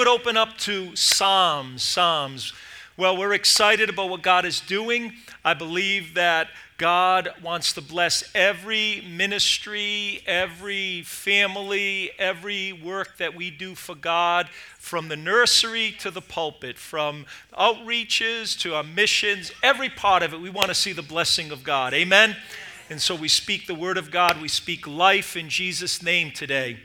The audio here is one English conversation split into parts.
would open up to Psalms. Psalms. Well, we're excited about what God is doing. I believe that God wants to bless every ministry, every family, every work that we do for God, from the nursery to the pulpit, from outreaches to our missions, every part of it. We want to see the blessing of God. Amen? And so we speak the word of God, we speak life in Jesus' name today.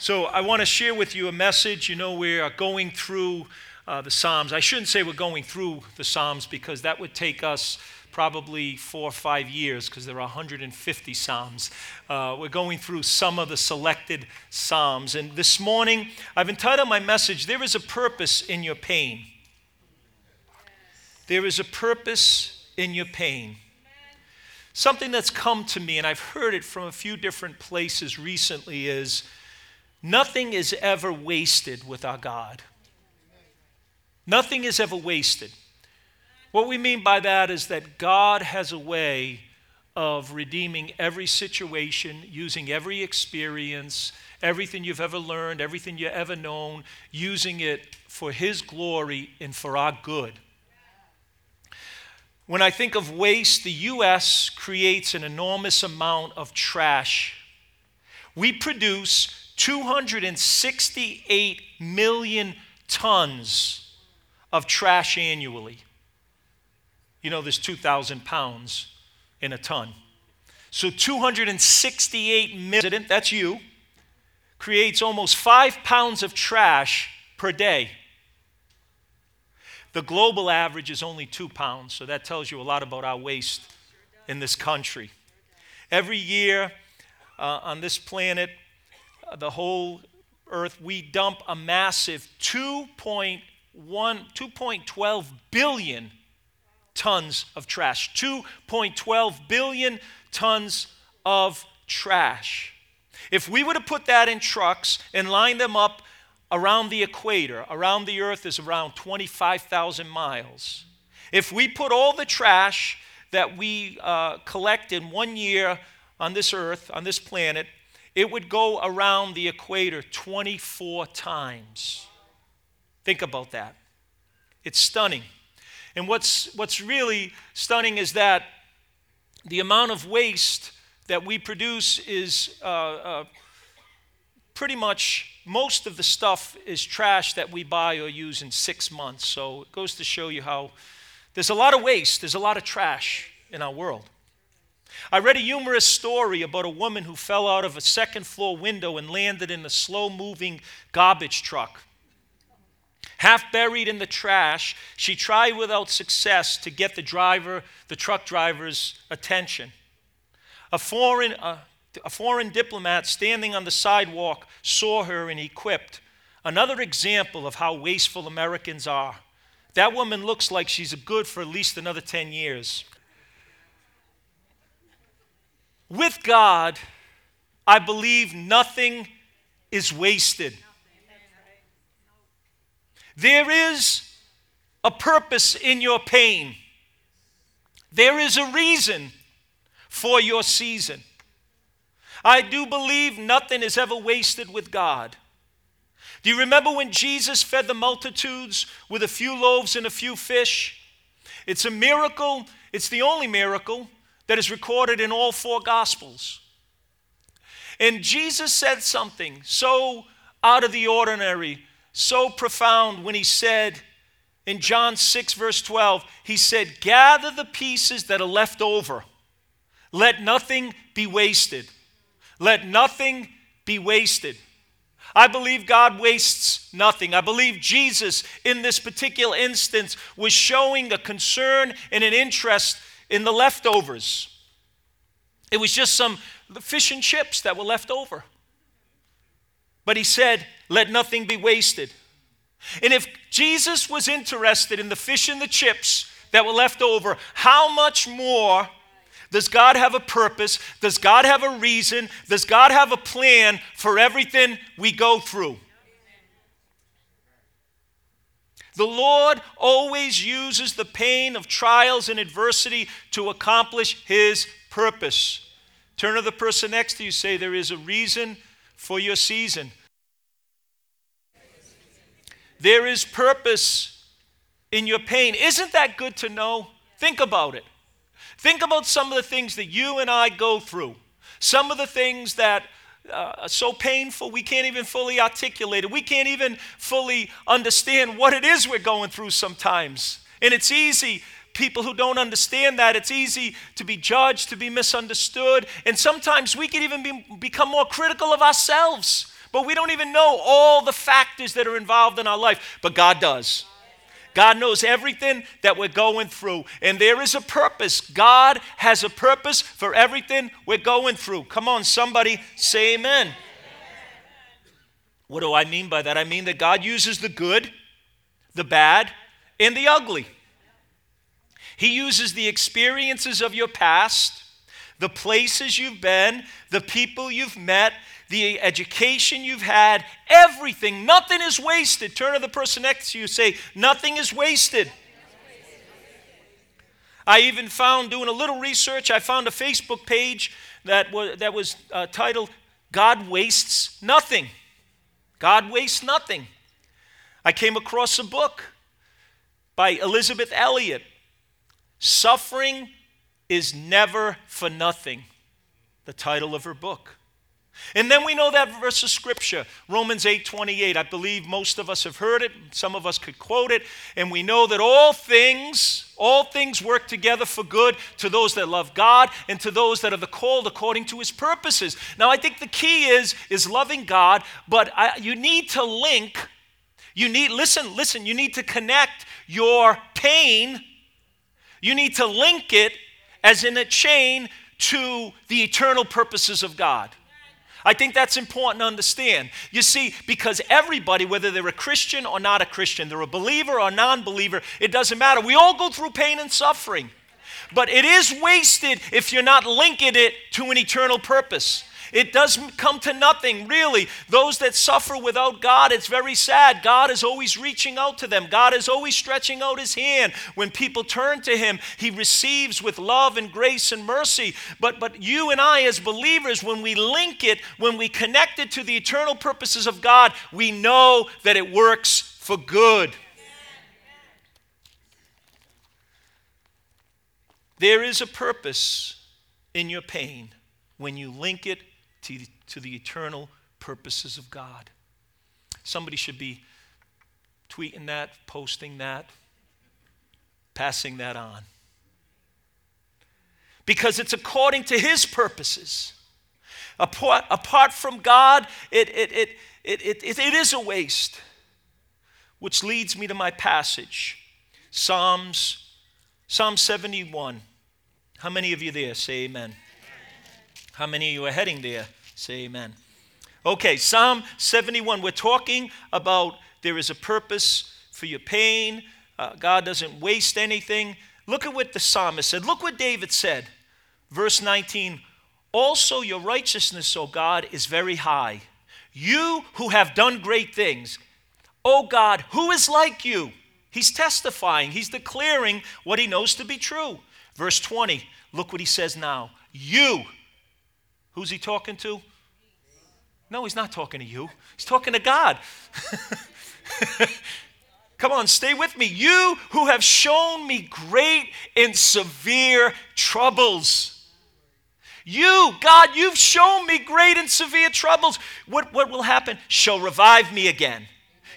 So I want to share with you a message. You know, we are going through uh, the Psalms. I shouldn't say we're going through the Psalms because that would take us probably four or five years because there are 150 Psalms. Uh, we're going through some of the selected Psalms. And this morning, I've entitled my message, There is a Purpose in Your Pain. There is a purpose in your pain. Something that's come to me, and I've heard it from a few different places recently, is nothing is ever wasted with our God. Nothing is ever wasted. What we mean by that is that God has a way of redeeming every situation, using every experience, everything you've ever learned, everything you've ever known, using it for His glory and for our good. When I think of waste, the U.S. creates an enormous amount of trash. We produce 268 million tons of trash annually. You know, there's 2,000 pounds in a ton. So 268 million, that's you, creates almost five pounds of trash per day. The global average is only two pounds, so that tells you a lot about our waste in this country. Every year uh, on this planet, the whole earth, we dump a massive 2.1 2.12 billion tons of trash. 2.12 billion tons of trash. If we were to put that in trucks and line them up around the equator, around the earth is around 25,000 miles. If we put all the trash that we uh, collect in one year on this earth, on this planet, it would go around the equator 24 times. Think about that. It's stunning. And what's, what's really stunning is that the amount of waste that we produce is uh, uh, pretty much most of the stuff is trash that we buy or use in six months. So it goes to show you how there's a lot of waste, there's a lot of trash in our world. I read a humorous story about a woman who fell out of a second floor window and landed in a slow moving garbage truck. Half buried in the trash, she tried without success to get the driver, the truck driver's attention. A foreign, uh, a foreign diplomat standing on the sidewalk saw her and he quipped, Another example of how wasteful Americans are. That woman looks like she's good for at least another 10 years. With God, I believe nothing is wasted. There is a purpose in your pain. There is a reason for your season. I do believe nothing is ever wasted with God. Do you remember when Jesus fed the multitudes with a few loaves and a few fish? It's a miracle, it's the only miracle that is recorded in all four Gospels. And Jesus said something so out of the ordinary so profound when he said in John 6, verse 12, he said, Gather the pieces that are left over. Let nothing be wasted. Let nothing be wasted. I believe God wastes nothing. I believe Jesus, in this particular instance, was showing a concern and an interest in the leftovers. It was just some fish and chips that were left over. But he said, let nothing be wasted. And if Jesus was interested in the fish and the chips that were left over, how much more does God have a purpose? Does God have a reason? Does God have a plan for everything we go through? The Lord always uses the pain of trials and adversity to accomplish His purpose. Turn to the person next to you, say, There is a reason for your season. There is purpose in your pain. Isn't that good to know? Think about it. Think about some of the things that you and I go through, some of the things that uh, so painful we can't even fully articulate it. We can't even fully understand what it is we're going through sometimes. And it's easy, people who don't understand that, it's easy to be judged, to be misunderstood. And sometimes we can even be, become more critical of ourselves. But we don't even know all the factors that are involved in our life. But God does. God knows everything that we're going through, and there is a purpose. God has a purpose for everything we're going through. Come on, somebody say amen. What do I mean by that? I mean that God uses the good, the bad, and the ugly. He uses the experiences of your past, the places you've been, the people you've met, the education you've had, everything. Nothing is wasted. Turn to the person next to you say, Nothing is wasted. I even found, doing a little research, I found a Facebook page that was, that was uh, titled, God Wastes Nothing. God Wastes Nothing. I came across a book by Elisabeth Elliot. Suffering is never for nothing, the title of her book. And then we know that verse of scripture, Romans 8 28. I believe most of us have heard it. Some of us could quote it. And we know that all things, all things work together for good to those that love God and to those that are the called according to his purposes. Now, I think the key is, is loving God, but I, you need to link, you need, listen, listen, you need to connect your pain, you need to link it as in a chain to the eternal purposes of God. I think that's important to understand. You see, because everybody, whether they're a Christian or not a Christian, they're a believer or non believer, it doesn't matter. We all go through pain and suffering. But it is wasted if you're not linking it to an eternal purpose. It doesn't come to nothing, really. Those that suffer without God, it's very sad. God is always reaching out to them, God is always stretching out his hand. When people turn to him, he receives with love and grace and mercy. But, but you and I, as believers, when we link it, when we connect it to the eternal purposes of God, we know that it works for good. There is a purpose in your pain when you link it to, to the eternal purposes of God. Somebody should be tweeting that, posting that, passing that on. Because it's according to His purposes. Apart, apart from God, it, it, it, it, it, it, it is a waste. Which leads me to my passage Psalms, Psalm 71. How many of you there say amen? How many of you are heading there? Say amen. Okay, Psalm 71. We're talking about there is a purpose for your pain. Uh, God doesn't waste anything. Look at what the psalmist said. Look what David said. Verse 19 Also, your righteousness, O God, is very high. You who have done great things. O God, who is like you? He's testifying, he's declaring what he knows to be true. Verse 20, look what he says now. You Who's he talking to? No, he's not talking to you. He's talking to God. Come on, stay with me. You who have shown me great and severe troubles. You, God, you've shown me great and severe troubles. What, what will happen? Shall revive me again.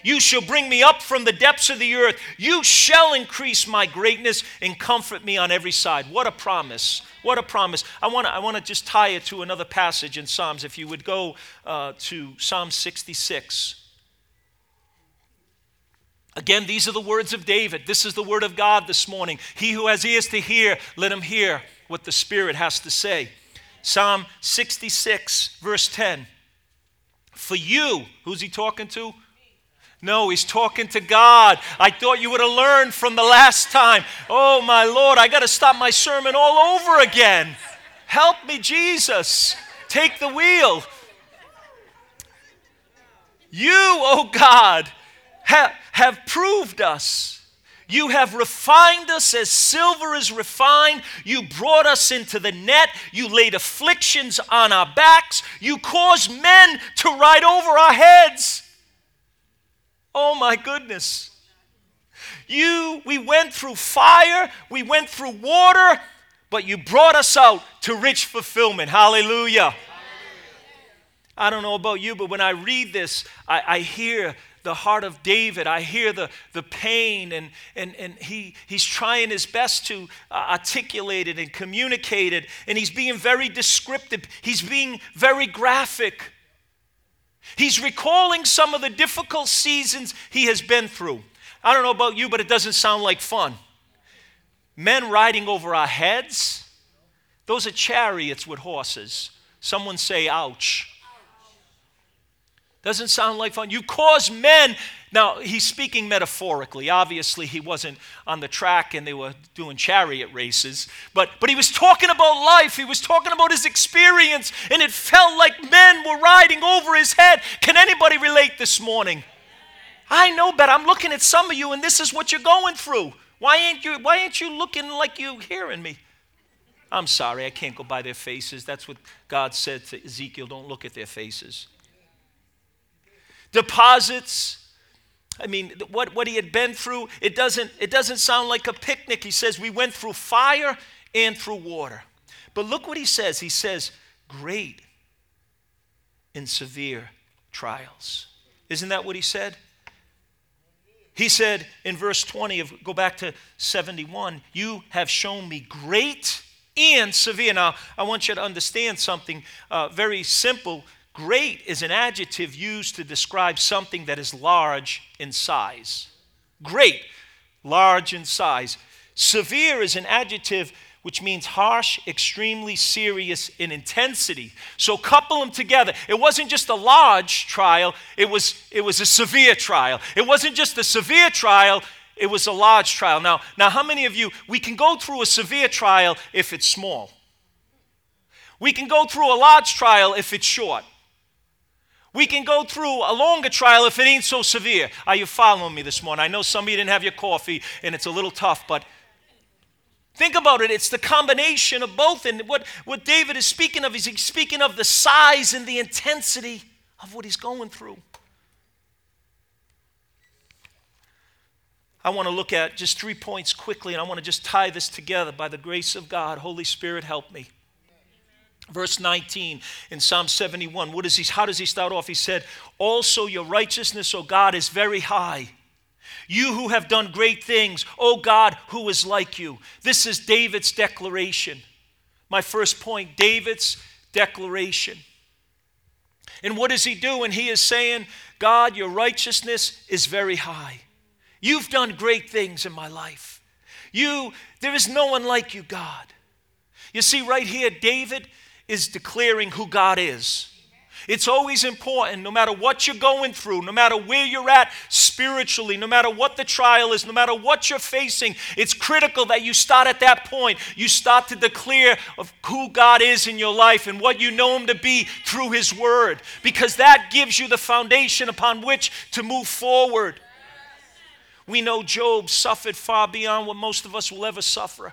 You shall bring me up from the depths of the earth. You shall increase my greatness and comfort me on every side. What a promise. What a promise. I want to I wanna just tie it to another passage in Psalms. If you would go uh, to Psalm 66. Again, these are the words of David. This is the word of God this morning. He who has ears to hear, let him hear what the Spirit has to say. Psalm 66, verse 10. For you, who's he talking to? No, he's talking to God. I thought you would have learned from the last time. Oh, my Lord, I got to stop my sermon all over again. Help me, Jesus. Take the wheel. You, oh God, ha- have proved us. You have refined us as silver is refined. You brought us into the net. You laid afflictions on our backs. You caused men to ride over our heads. Oh my goodness. You, we went through fire, we went through water, but you brought us out to rich fulfillment. Hallelujah. I don't know about you, but when I read this, I, I hear the heart of David. I hear the, the pain, and, and, and he, he's trying his best to uh, articulate it and communicate it, and he's being very descriptive. He's being very graphic. He's recalling some of the difficult seasons he has been through. I don't know about you, but it doesn't sound like fun. Men riding over our heads, those are chariots with horses. Someone say, ouch. Doesn't sound like fun. You cause men. Now, he's speaking metaphorically. Obviously, he wasn't on the track and they were doing chariot races. But, but he was talking about life. He was talking about his experience. And it felt like men were riding over his head. Can anybody relate this morning? I know, but I'm looking at some of you and this is what you're going through. Why ain't you, why ain't you looking like you hearing me? I'm sorry, I can't go by their faces. That's what God said to Ezekiel don't look at their faces. Deposits. I mean, what, what he had been through, it doesn't, it doesn't sound like a picnic. He says, We went through fire and through water. But look what he says. He says, Great and severe trials. Isn't that what he said? He said in verse 20 of go back to 71, you have shown me great and severe. Now, I want you to understand something uh, very simple. Great is an adjective used to describe something that is large in size. Great, large in size. Severe is an adjective which means harsh, extremely serious in intensity. So couple them together. It wasn't just a large trial, it was, it was a severe trial. It wasn't just a severe trial, it was a large trial. Now, now, how many of you, we can go through a severe trial if it's small? We can go through a large trial if it's short. We can go through a longer trial if it ain't so severe. Are you following me this morning? I know some of you didn't have your coffee and it's a little tough, but Think about it, it's the combination of both. And what, what David is speaking of is he's speaking of the size and the intensity of what he's going through. I want to look at just three points quickly, and I want to just tie this together by the grace of God. Holy Spirit, help me. Verse 19 in Psalm 71, what is he, how does he start off? He said, Also your righteousness, O God, is very high. You who have done great things, O God, who is like you. This is David's declaration. My first point David's declaration. And what is he doing? He is saying, God, your righteousness is very high. You've done great things in my life. You, there is no one like you, God. You see, right here, David is declaring who God is. It's always important, no matter what you're going through, no matter where you're at spiritually, no matter what the trial is, no matter what you're facing, it's critical that you start at that point. You start to declare of who God is in your life and what you know Him to be through His Word, because that gives you the foundation upon which to move forward. We know Job suffered far beyond what most of us will ever suffer.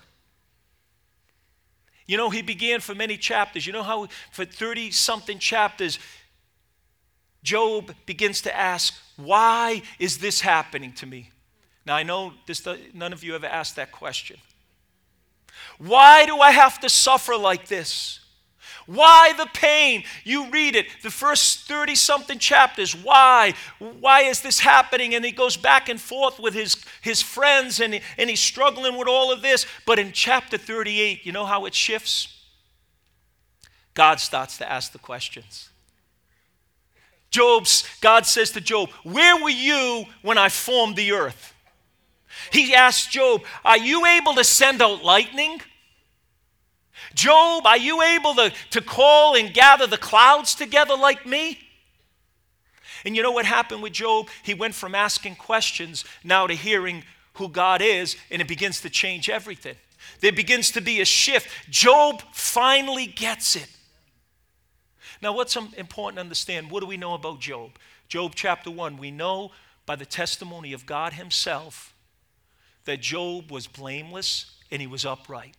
You know, he began for many chapters. You know how for 30 something chapters, Job begins to ask, Why is this happening to me? Now, I know this, none of you ever asked that question. Why do I have to suffer like this? Why the pain? You read it, the first 30 something chapters. Why? Why is this happening? And he goes back and forth with his, his friends and, and he's struggling with all of this. But in chapter 38, you know how it shifts? God starts to ask the questions. Job's, God says to Job, Where were you when I formed the earth? He asked Job, Are you able to send out lightning? Job, are you able to, to call and gather the clouds together like me? And you know what happened with Job? He went from asking questions now to hearing who God is, and it begins to change everything. There begins to be a shift. Job finally gets it. Now, what's important to understand? What do we know about Job? Job chapter 1, we know by the testimony of God Himself that Job was blameless and he was upright.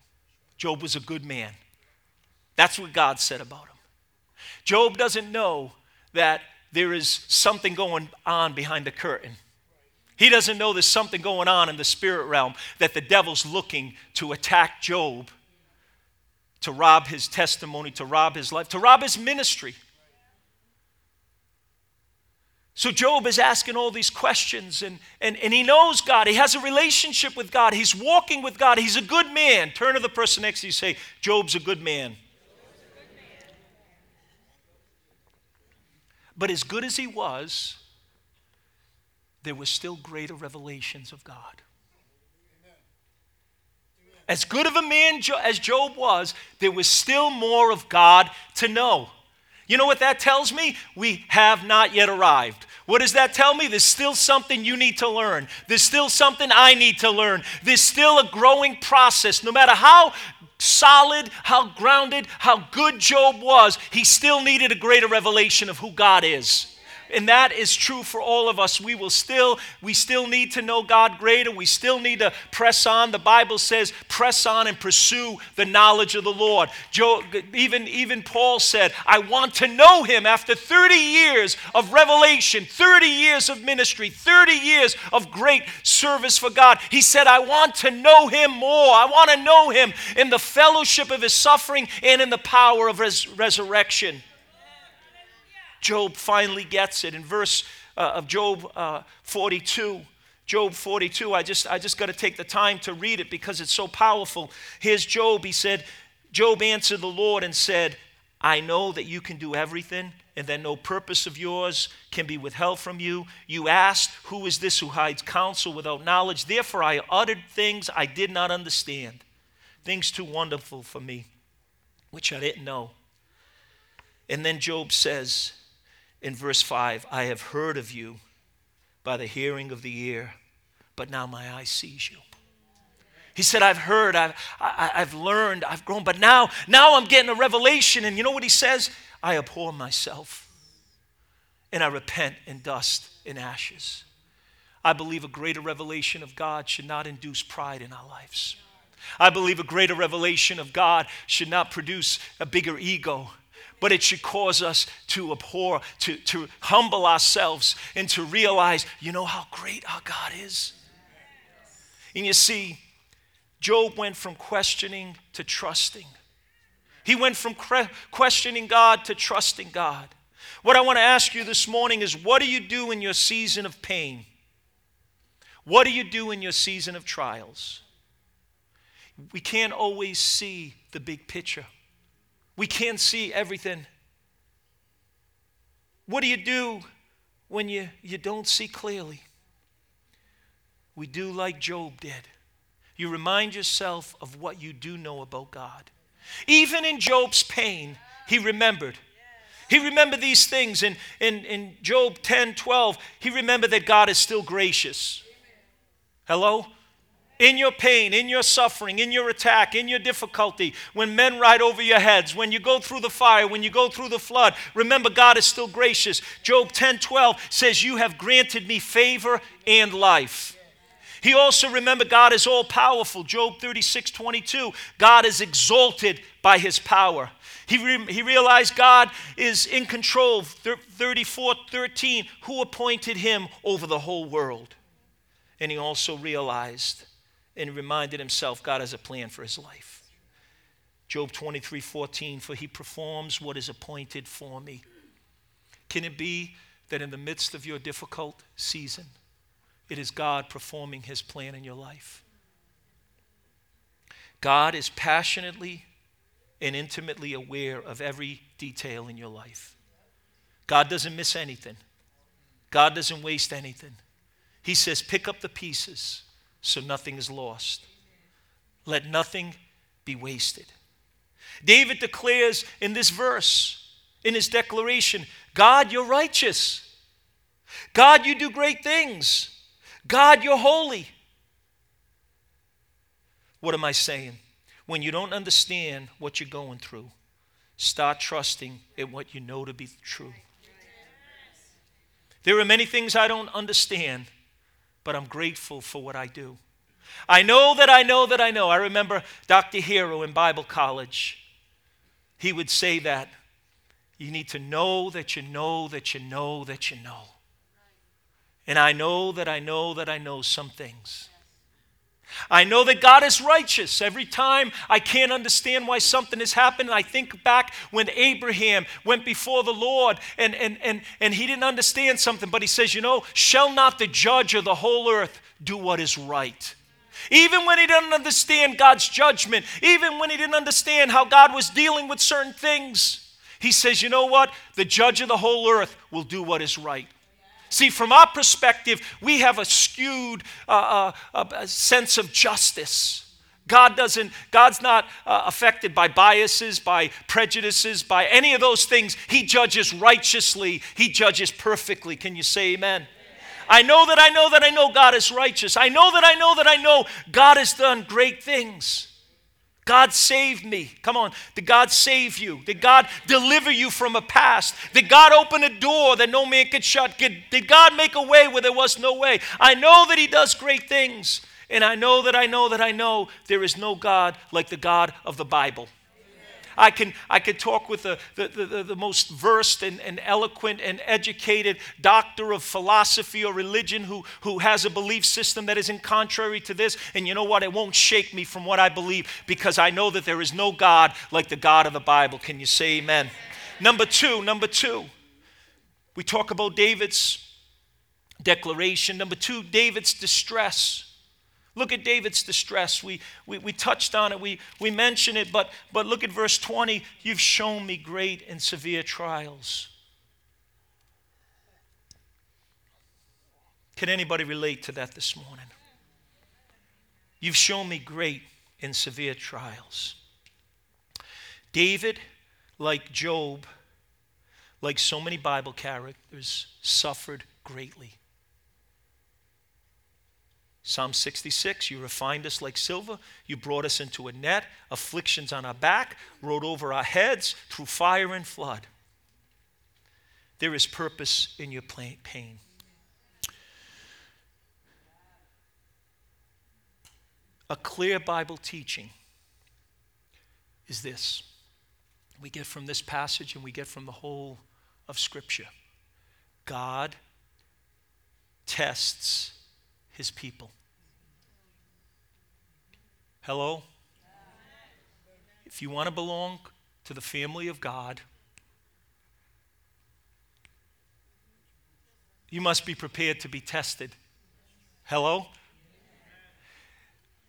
Job was a good man. That's what God said about him. Job doesn't know that there is something going on behind the curtain. He doesn't know there's something going on in the spirit realm that the devil's looking to attack Job, to rob his testimony, to rob his life, to rob his ministry. So Job is asking all these questions, and, and, and he knows God. He has a relationship with God. He's walking with God. He's a good man. Turn to the person next to you say, Job's a good man. But as good as he was, there were still greater revelations of God. As good of a man as Job was, there was still more of God to know. You know what that tells me? We have not yet arrived. What does that tell me? There's still something you need to learn. There's still something I need to learn. There's still a growing process. No matter how solid, how grounded, how good Job was, he still needed a greater revelation of who God is and that is true for all of us. We will still, we still need to know God greater. We still need to press on. The Bible says, press on and pursue the knowledge of the Lord. Joe, even, even Paul said, I want to know him after 30 years of revelation, 30 years of ministry, 30 years of great service for God. He said, I want to know him more. I want to know him in the fellowship of his suffering and in the power of his resurrection. Job finally gets it. In verse uh, of Job uh, 42, Job 42, I just, I just got to take the time to read it because it's so powerful. Here's Job. He said, Job answered the Lord and said, I know that you can do everything and that no purpose of yours can be withheld from you. You asked, Who is this who hides counsel without knowledge? Therefore, I uttered things I did not understand, things too wonderful for me, which I didn't know. And then Job says, in verse 5 I have heard of you by the hearing of the ear, but now my eye sees you. He said, I've heard, I've, I, have i have learned, I've grown, but now, now I'm getting a revelation. And you know what he says? I abhor myself and I repent in dust and ashes. I believe a greater revelation of God should not induce pride in our lives. I believe a greater revelation of God should not produce a bigger ego but it should cause us to abhor, to, to humble ourselves, and to realize, you know how great our God is? And you see, Job went from questioning to trusting. He went from questioning God to trusting God. What I want to ask you this morning is what do you do in your season of pain? What do you do in your season of trials? We can't always see the big picture. We can't see everything. What do you do when you, you don't see clearly? We do like Job did. You remind yourself of what you do know about God. Even in Job's pain, he remembered. He remembered these things. In, in, in Job 10 12, he remembered that God is still gracious. Hello? In your pain, in your suffering, in your attack, in your difficulty, when men ride over your heads, when you go through the fire, when you go through the flood, remember God is still gracious. Job 10 12 says, You have granted me favor and life. He also remember God is all powerful. Job 36 22, God is exalted by his power. He, re- he realized God is in control. 34 13, who appointed him over the whole world? And he also realized and reminded himself God has a plan for his life. Job 23 14, for he performs what is appointed for me. Can it be that in the midst of your difficult season, it is God performing his plan in your life? God is passionately and intimately aware of every detail in your life. God doesn't miss anything, God doesn't waste anything. He says, pick up the pieces so nothing is lost. Let nothing be wasted. David declares in this verse, in his declaration, God, you're righteous. God, you do great things. God, you're holy. What am I saying? When you don't understand what you're going through, start trusting in what you know to be true. There are many things I don't understand but I'm grateful for what I do. I know that I know that I know. I remember Dr. Hero in Bible college. He would say that you need to know that you know that you know that you know. And I know that I know that I know some things. I know that God is righteous. Every time I can't understand why something has happened, I think back when Abraham went before the Lord and, and, and, and he didn't understand something, but he says, You know, shall not the judge of the whole earth do what is right? Even when he didn't understand God's judgment, even when he didn't understand how God was dealing with certain things, he says, You know what? The judge of the whole earth will do what is right. See, from our perspective, we have a skewed uh, uh, a sense of justice. God doesn't, God's not uh, affected by biases, by prejudices, by any of those things. He judges righteously, He judges perfectly. Can you say amen? I know that I know that I know God is righteous. I know that I know that I know God has done great things. God saved me. Come on. Did God save you? Did God deliver you from a past? Did God open a door that no man could shut? Did God make a way where there was no way? I know that He does great things. And I know that I know that I know there is no God like the God of the Bible. I can, I can talk with the, the, the, the most versed and, and eloquent and educated doctor of philosophy or religion who, who has a belief system that is in contrary to this. And you know what? It won't shake me from what I believe because I know that there is no God like the God of the Bible. Can you say amen? Number two, number two, we talk about David's declaration. Number two, David's distress. Look at David's distress. We, we, we touched on it, we, we mentioned it, but, but look at verse 20. You've shown me great and severe trials. Can anybody relate to that this morning? You've shown me great and severe trials. David, like Job, like so many Bible characters, suffered greatly. Psalm 66, you refined us like silver. You brought us into a net, afflictions on our back, rode over our heads through fire and flood. There is purpose in your pain. A clear Bible teaching is this. We get from this passage and we get from the whole of Scripture. God tests his people. Hello? If you want to belong to the family of God, you must be prepared to be tested. Hello?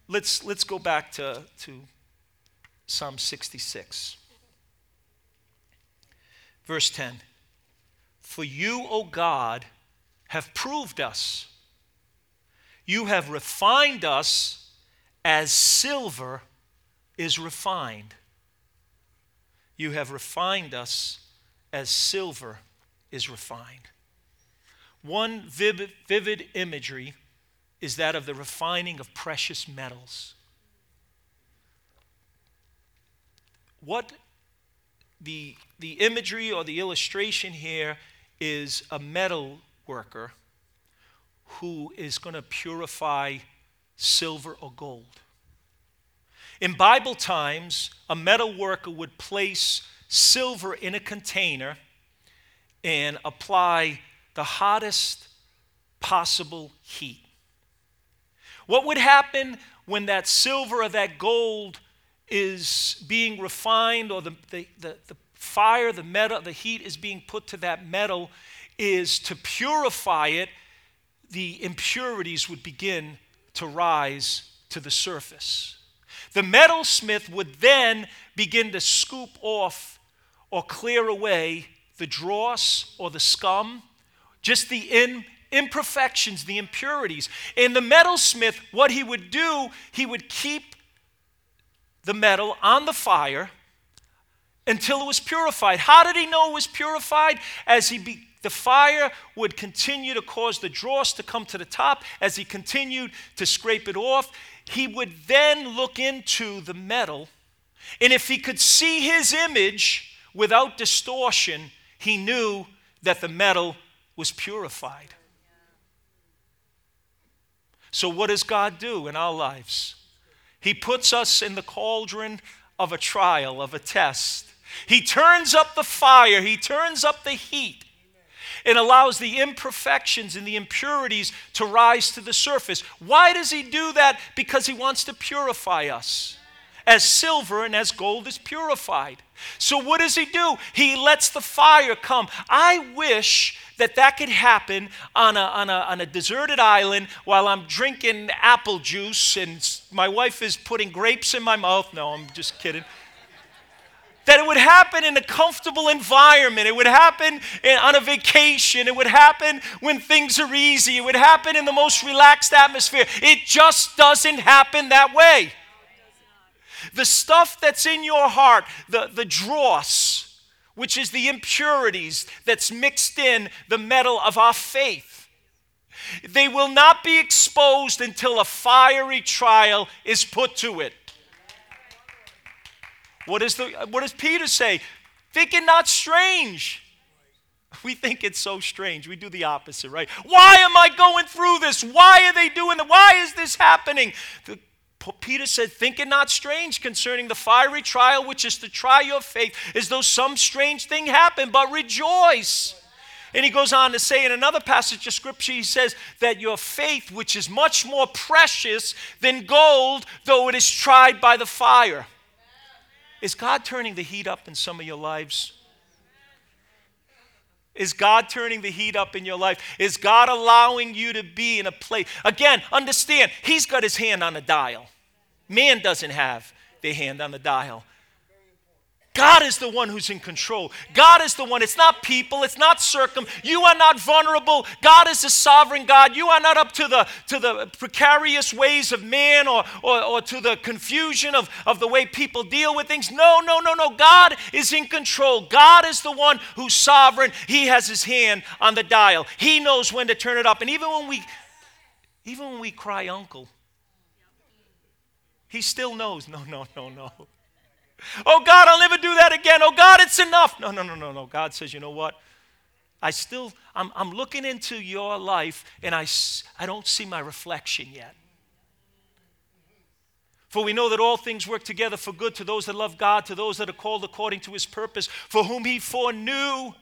Let's, let's go back to, to Psalm 66. Verse 10 For you, O God, have proved us you have refined us as silver is refined. You have refined us as silver is refined. One vivid, vivid imagery is that of the refining of precious metals. What the, the imagery or the illustration here is a metal worker who is going to purify silver or gold. In Bible times, a metal worker would place silver in a container and apply the hottest possible heat. What would happen when that silver or that gold is being refined or the, the, the, the fire, the metal, the heat is being put to that metal is to purify it the impurities would begin to rise to the surface. The metalsmith would then begin to scoop off or clear away the dross or the scum, just the in, imperfections, the impurities. And the metalsmith, what he would do, he would keep the metal on the fire until it was purified. How did he know it was purified? As he be, the fire would continue to cause the dross to come to the top as he continued to scrape it off. He would then look into the metal, and if he could see his image without distortion, he knew that the metal was purified. So, what does God do in our lives? He puts us in the cauldron of a trial, of a test. He turns up the fire, He turns up the heat and allows the imperfections and the impurities to rise to the surface. Why does he do that? Because he wants to purify us as silver and as gold is purified. So, what does he do? He lets the fire come. I wish that that could happen on a, on a, on a deserted island while I'm drinking apple juice and my wife is putting grapes in my mouth. No, I'm just kidding that it would happen in a comfortable environment. It would happen in, on a vacation. It would happen when things are easy. It would happen in the most relaxed atmosphere. It just doesn't happen that way. The stuff that's in your heart, the, the dross, which is the impurities that's mixed in the metal of our faith, they will not be exposed until a fiery trial is put to it. What, is the, what does Peter say? Think it not strange. We think it's so strange. We do the opposite, right? Why am I going through this? Why are they doing that? Why is this happening? The, Peter said, Think it not strange concerning the fiery trial, which is to try your faith, as though some strange thing happened, but rejoice. And he goes on to say in another passage of scripture, he says that your faith, which is much more precious than gold, though it is tried by the fire. Is God turning the heat up in some of your lives? Is God turning the heat up in your life? Is God allowing you to be in a place? Again, understand, He's got His hand on the dial. Man doesn't have the hand on the dial. God is the one who's in control. God is the one. It's not people. It's not circum. You are not vulnerable. God is the sovereign God. You are not up to the, to the precarious ways of man or, or, or to the confusion of, of the way people deal with things. No, no, no, no. God is in control. God is the one who's sovereign. He has his hand on the dial. He knows when to turn it up. And even when we even when we cry uncle, he still knows. No, no, no, no. Oh God, I'll never do that again. Oh God, it's enough. No, no, no, no, no. God says, you know what? I still, I'm, I'm looking into your life and I, I don't see my reflection yet. For we know that all things work together for good to those that love God, to those that are called according to his purpose, for whom he foreknew.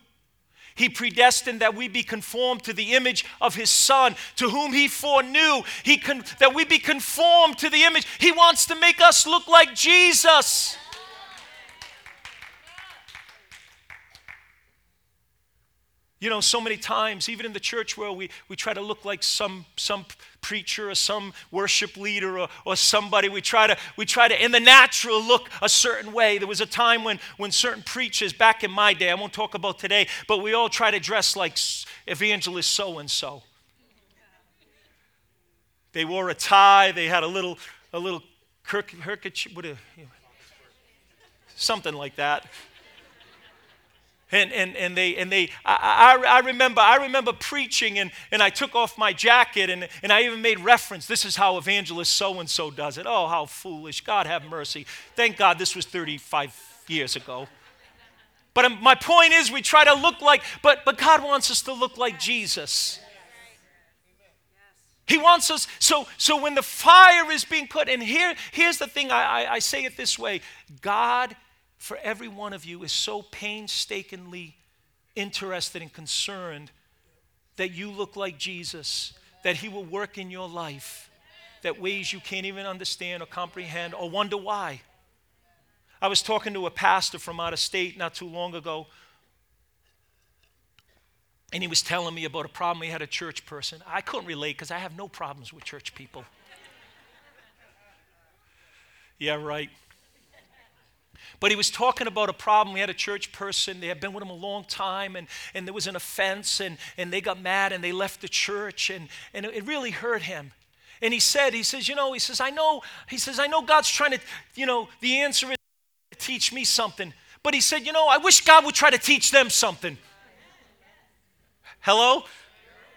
He predestined that we be conformed to the image of his son, to whom he foreknew he con- that we be conformed to the image. He wants to make us look like Jesus. You know, so many times, even in the church where we, we try to look like some, some preacher or some worship leader or, or somebody, we try, to, we try to, in the natural, look a certain way. There was a time when, when certain preachers, back in my day, I won't talk about today, but we all try to dress like evangelist so and so. They wore a tie, they had a little, a little kerchief, what a, something like that and, and, and they and they I, I, I, remember I remember preaching and, and I took off my jacket and, and I even made reference this is how evangelist so and so does it. Oh how foolish. God have mercy. Thank God this was 35 years ago. But um, my point is we try to look like but but God wants us to look like Jesus. He wants us so so when the fire is being put and here here's the thing I, I, I say it this way. God for every one of you is so painstakingly interested and concerned that you look like Jesus, that He will work in your life that ways you can't even understand or comprehend or wonder why. I was talking to a pastor from out of state not too long ago, and he was telling me about a problem he had a church person. I couldn't relate because I have no problems with church people. yeah, right. But he was talking about a problem. We had a church person, they had been with him a long time, and, and there was an offense, and, and they got mad and they left the church, and, and it really hurt him. And he said, he says, you know, he says, I know, he says, I know God's trying to, you know, the answer is teach me something. But he said, you know, I wish God would try to teach them something. Hello?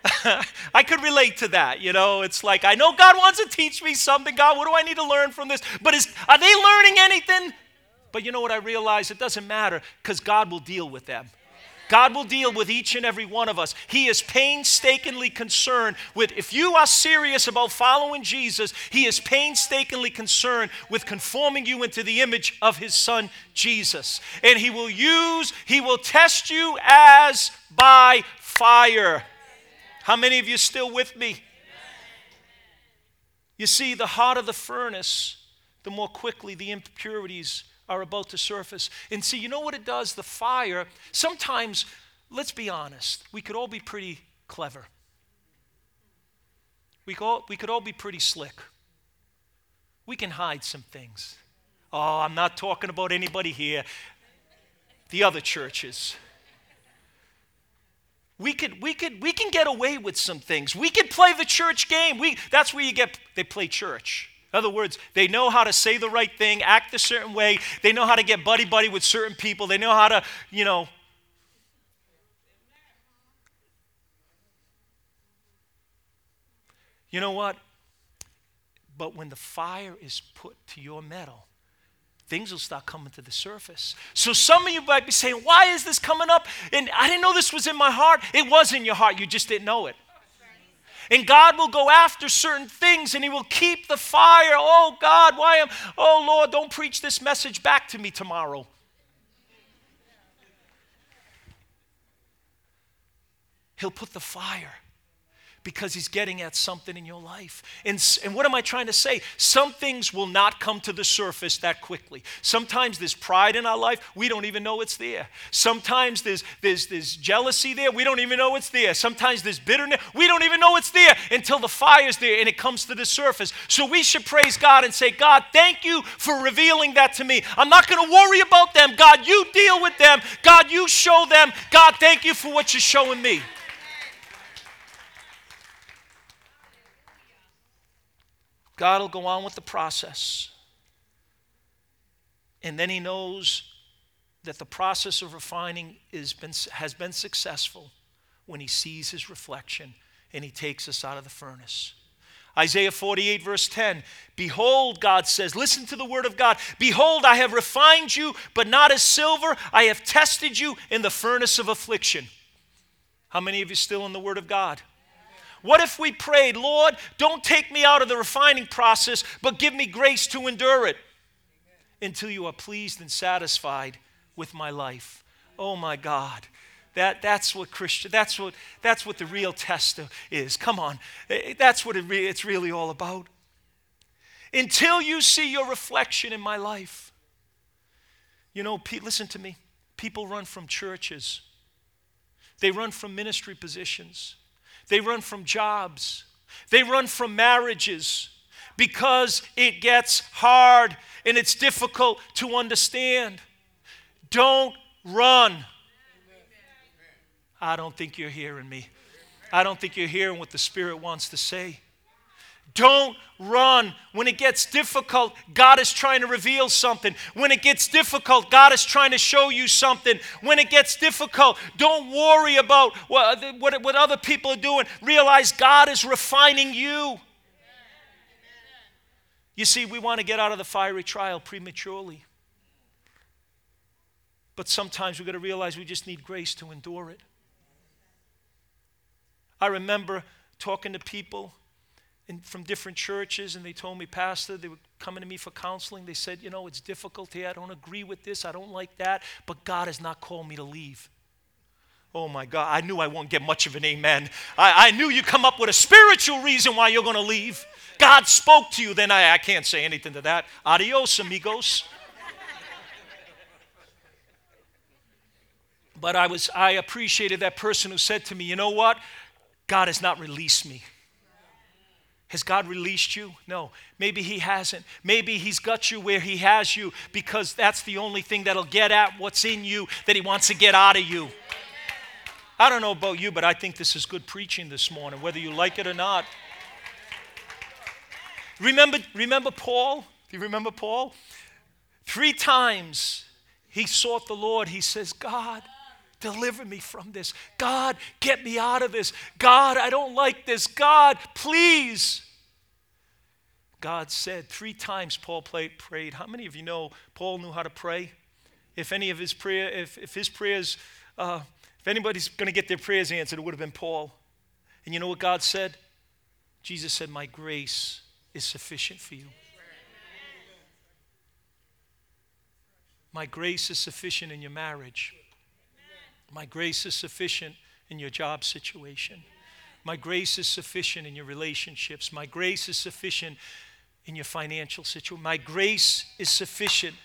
I could relate to that. You know, it's like, I know God wants to teach me something. God, what do I need to learn from this? But is, are they learning anything? But you know what I realize? It doesn't matter because God will deal with them. God will deal with each and every one of us. He is painstakingly concerned with, if you are serious about following Jesus, He is painstakingly concerned with conforming you into the image of His Son, Jesus. And He will use, He will test you as by fire. How many of you still with me? You see, the hotter the furnace, the more quickly the impurities are about to surface. And see, you know what it does? The fire, sometimes, let's be honest, we could all be pretty clever. We could all, we could all be pretty slick. We can hide some things. Oh, I'm not talking about anybody here, the other churches. We could, we could, we can get away with some things. We could play the church game. We, that's where you get, they play church. In other words, they know how to say the right thing, act a certain way. They know how to get buddy buddy with certain people. They know how to, you know. You know what? But when the fire is put to your metal, things will start coming to the surface. So some of you might be saying, Why is this coming up? And I didn't know this was in my heart. It was in your heart, you just didn't know it. And God will go after certain things and He will keep the fire. Oh God, why am, oh Lord, don't preach this message back to me tomorrow. He'll put the fire because he's getting at something in your life. And, and what am I trying to say? Some things will not come to the surface that quickly. Sometimes there's pride in our life, we don't even know it's there. Sometimes there's, there's, there's jealousy there, we don't even know it's there. Sometimes there's bitterness, we don't even know it's there until the fire's there and it comes to the surface. So we should praise God and say, God, thank you for revealing that to me. I'm not going to worry about them. God, you deal with them. God, you show them. God, thank you for what you're showing me. God will go on with the process. And then he knows that the process of refining been, has been successful when he sees his reflection and he takes us out of the furnace. Isaiah 48, verse 10 Behold, God says, listen to the word of God. Behold, I have refined you, but not as silver. I have tested you in the furnace of affliction. How many of you still in the word of God? What if we prayed, Lord, don't take me out of the refining process, but give me grace to endure it until you are pleased and satisfied with my life? Oh my God. That, that's what Christian, that's what, that's what the real test is. Come on. Eh, that's what it re- it's really all about. Until you see your reflection in my life. You know, listen to me. People run from churches. They run from ministry positions. They run from jobs. They run from marriages because it gets hard and it's difficult to understand. Don't run. I don't think you're hearing me. I don't think you're hearing what the Spirit wants to say. Don't run. When it gets difficult, God is trying to reveal something. When it gets difficult, God is trying to show you something. When it gets difficult, don't worry about what, what, what other people are doing. Realize God is refining you. You see, we want to get out of the fiery trial prematurely. But sometimes we've got to realize we just need grace to endure it. I remember talking to people in, from different churches, and they told me, Pastor, they were coming to me for counseling. They said, You know, it's difficult here. I don't agree with this. I don't like that. But God has not called me to leave. Oh my God, I knew I won't get much of an amen. I, I knew you come up with a spiritual reason why you're going to leave. God spoke to you, then I, I can't say anything to that. Adios, amigos. but I was I appreciated that person who said to me, you know what? God has not released me. Has God released you? No. Maybe He hasn't. Maybe He's got you where He has you because that's the only thing that'll get at what's in you that He wants to get out of you. I don't know about you, but I think this is good preaching this morning, whether you like it or not. Remember, remember Paul? Do you remember Paul? Three times he sought the Lord. He says, God, deliver me from this. God, get me out of this. God, I don't like this. God, please. God said three times Paul played, prayed. How many of you know Paul knew how to pray? If any of his prayer, if, if his prayers, uh, if anybody's going to get their prayers answered, it would have been Paul. And you know what God said? Jesus said, My grace is sufficient for you. My grace is sufficient in your marriage. My grace is sufficient in your job situation. My grace is sufficient in your relationships. My grace is sufficient in your financial situation. My grace is sufficient.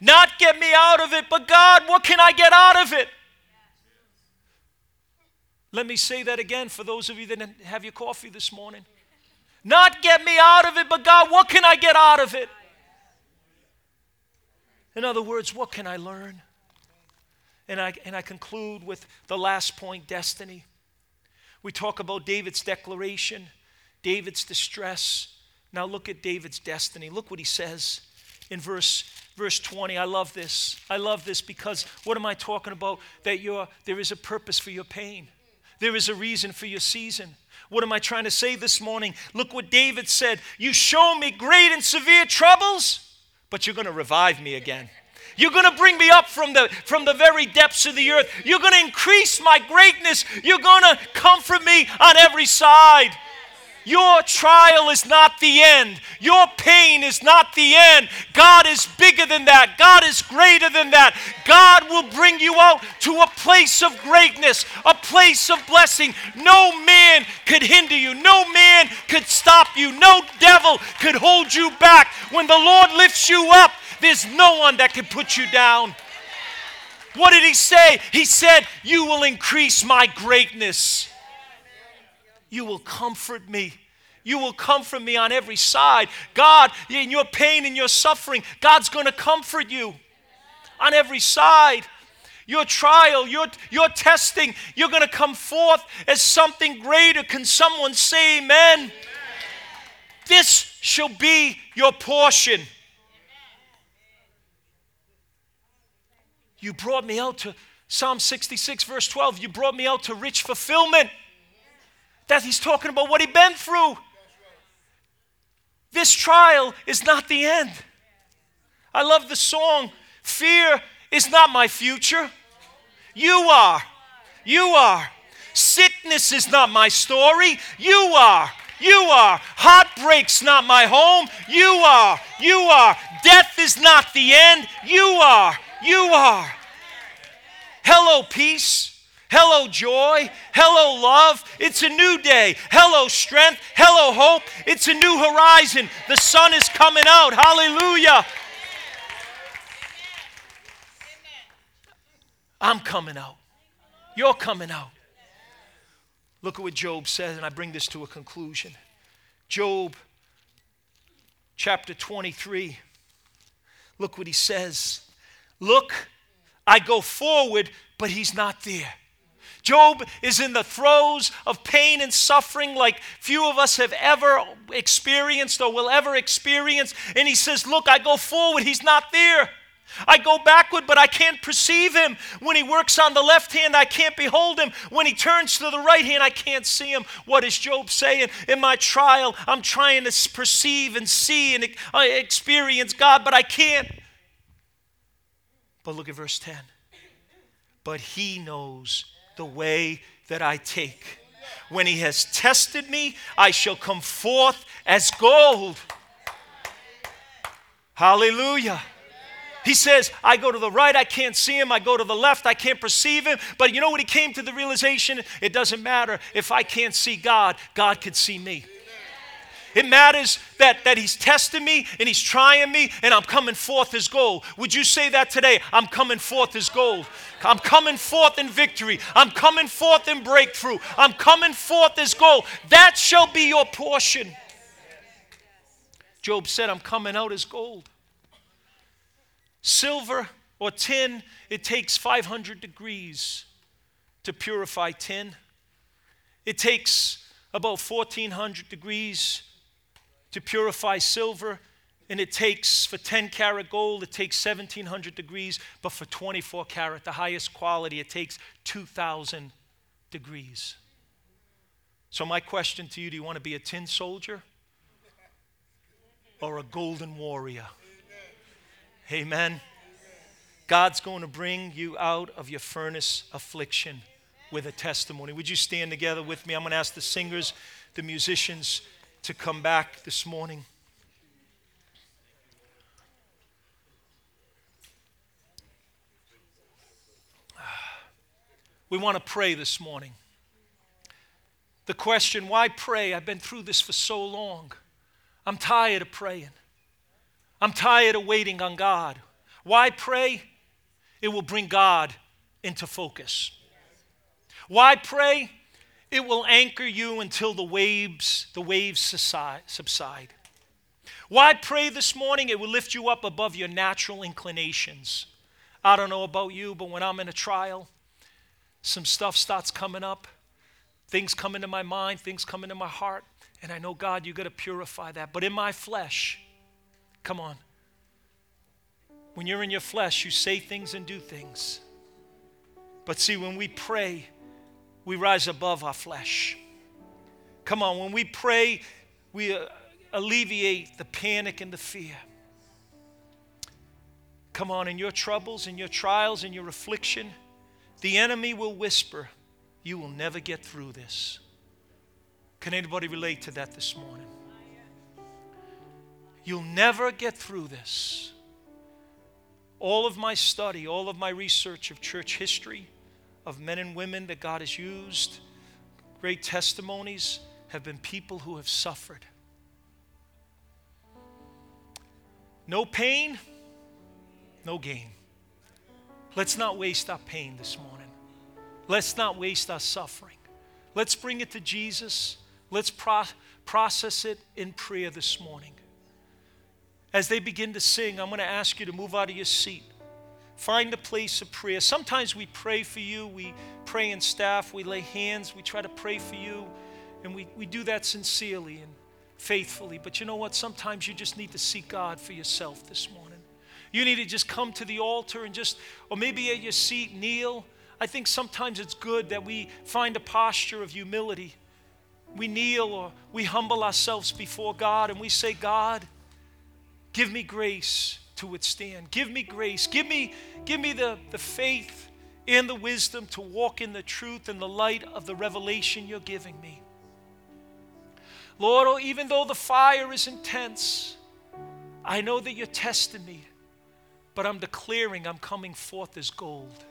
Not get me out of it, but God, what can I get out of it? Let me say that again for those of you that have your coffee this morning. Not get me out of it, but God, what can I get out of it? In other words, what can I learn? And I, and I conclude with the last point destiny. We talk about David's declaration, David's distress. Now look at David's destiny. Look what he says in verse verse 20. I love this. I love this because what am I talking about? That you there is a purpose for your pain. There is a reason for your season. What am I trying to say this morning? Look what David said. You show me great and severe troubles, but you're going to revive me again. You're going to bring me up from the, from the very depths of the earth. You're going to increase my greatness. You're going to comfort me on every side. Your trial is not the end. Your pain is not the end. God is bigger than that. God is greater than that. God will bring you out to a place of greatness, a place of blessing. No man could hinder you. No man could stop you. No devil could hold you back. When the Lord lifts you up, there's no one that can put you down. What did he say? He said, You will increase my greatness. You will comfort me. You will comfort me on every side. God, in your pain and your suffering, God's going to comfort you on every side. Your trial, your, your testing, you're going to come forth as something greater. Can someone say amen? amen? This shall be your portion. You brought me out to Psalm 66, verse 12. You brought me out to rich fulfillment. That he's talking about what he'd been through. This trial is not the end. I love the song, Fear is not my future. You are. You are. Sickness is not my story. You are. You are. Heartbreak's not my home. You are. You are. Death is not the end. You are. You are. Hello, peace. Hello, joy. Hello, love. It's a new day. Hello, strength. Hello, hope. It's a new horizon. The sun is coming out. Hallelujah. I'm coming out. You're coming out. Look at what Job says, and I bring this to a conclusion. Job chapter 23. Look what he says. Look, I go forward, but he's not there. Job is in the throes of pain and suffering like few of us have ever experienced or will ever experience. And he says, Look, I go forward, he's not there. I go backward, but I can't perceive him. When he works on the left hand, I can't behold him. When he turns to the right hand, I can't see him. What is Job saying? In my trial, I'm trying to perceive and see and experience God, but I can't. But look at verse 10. But he knows the way that I take. When he has tested me, I shall come forth as gold. Hallelujah. He says, I go to the right, I can't see him. I go to the left, I can't perceive him. But you know what he came to the realization? It doesn't matter. If I can't see God, God can see me. It matters that, that He's testing me and He's trying me and I'm coming forth as gold. Would you say that today? I'm coming forth as gold. I'm coming forth in victory. I'm coming forth in breakthrough. I'm coming forth as gold. That shall be your portion. Job said, I'm coming out as gold. Silver or tin, it takes 500 degrees to purify tin. It takes about 1400 degrees to purify silver, and it takes, for 10 karat gold, it takes 1700 degrees, but for 24 karat, the highest quality, it takes 2000 degrees. So, my question to you do you want to be a tin soldier or a golden warrior? Amen. God's going to bring you out of your furnace affliction with a testimony. Would you stand together with me? I'm going to ask the singers, the musicians, to come back this morning. We want to pray this morning. The question, why pray? I've been through this for so long. I'm tired of praying. I'm tired of waiting on God. Why pray? It will bring God into focus. Why pray? It will anchor you until the waves, the waves subside. Why pray this morning? It will lift you up above your natural inclinations. I don't know about you, but when I'm in a trial, some stuff starts coming up. Things come into my mind, things come into my heart, and I know, God, you got to purify that. But in my flesh, come on. When you're in your flesh, you say things and do things. But see, when we pray, we rise above our flesh. Come on, when we pray, we uh, alleviate the panic and the fear. Come on, in your troubles, in your trials, in your affliction, the enemy will whisper, You will never get through this. Can anybody relate to that this morning? You'll never get through this. All of my study, all of my research of church history, of men and women that God has used, great testimonies, have been people who have suffered. No pain, no gain. Let's not waste our pain this morning. Let's not waste our suffering. Let's bring it to Jesus. Let's pro- process it in prayer this morning. As they begin to sing, I'm going to ask you to move out of your seat. Find a place of prayer. Sometimes we pray for you, we pray in staff, we lay hands, we try to pray for you, and we, we do that sincerely and faithfully. But you know what? Sometimes you just need to seek God for yourself this morning. You need to just come to the altar and just, or maybe at your seat, kneel. I think sometimes it's good that we find a posture of humility. We kneel or we humble ourselves before God and we say, God, give me grace to withstand. Give me grace. Give me, give me the, the faith and the wisdom to walk in the truth and the light of the revelation you're giving me. Lord, oh, even though the fire is intense, I know that you're testing me but I'm declaring I'm coming forth as gold.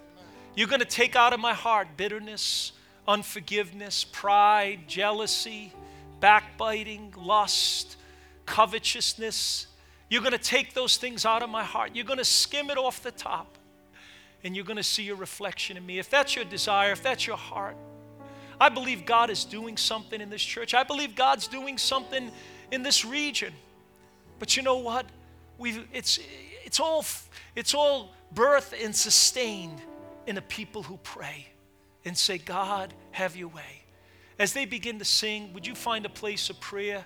You're going to take out of my heart bitterness, unforgiveness, pride, jealousy, backbiting, lust, covetousness. You're going to take those things out of my heart. You're going to skim it off the top, and you're going to see a reflection in me. If that's your desire, if that's your heart, I believe God is doing something in this church. I believe God's doing something in this region. But you know what? We've, it's, it's all, it's all birthed and sustained in a people who pray and say, God, have your way. As they begin to sing, would you find a place of prayer?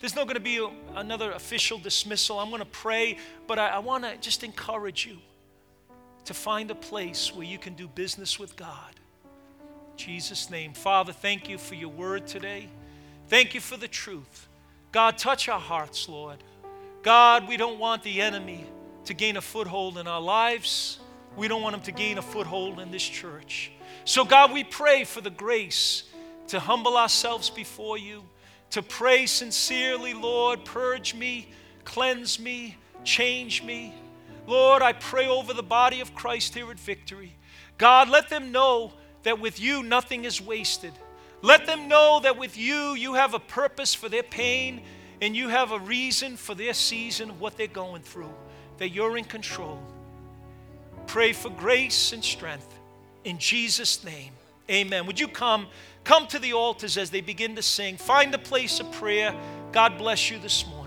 There's not going to be another official dismissal. I'm going to pray, but I, I want to just encourage you to find a place where you can do business with God. In Jesus' name. Father, thank you for your word today. Thank you for the truth. God, touch our hearts, Lord. God, we don't want the enemy to gain a foothold in our lives. We don't want them to gain a foothold in this church. So, God, we pray for the grace to humble ourselves before you, to pray sincerely, Lord, purge me, cleanse me, change me. Lord, I pray over the body of Christ here at Victory. God, let them know that with you nothing is wasted. Let them know that with you, you have a purpose for their pain and you have a reason for their season of what they're going through that you're in control. Pray for grace and strength. In Jesus' name, amen. Would you come? Come to the altars as they begin to sing. Find a place of prayer. God bless you this morning.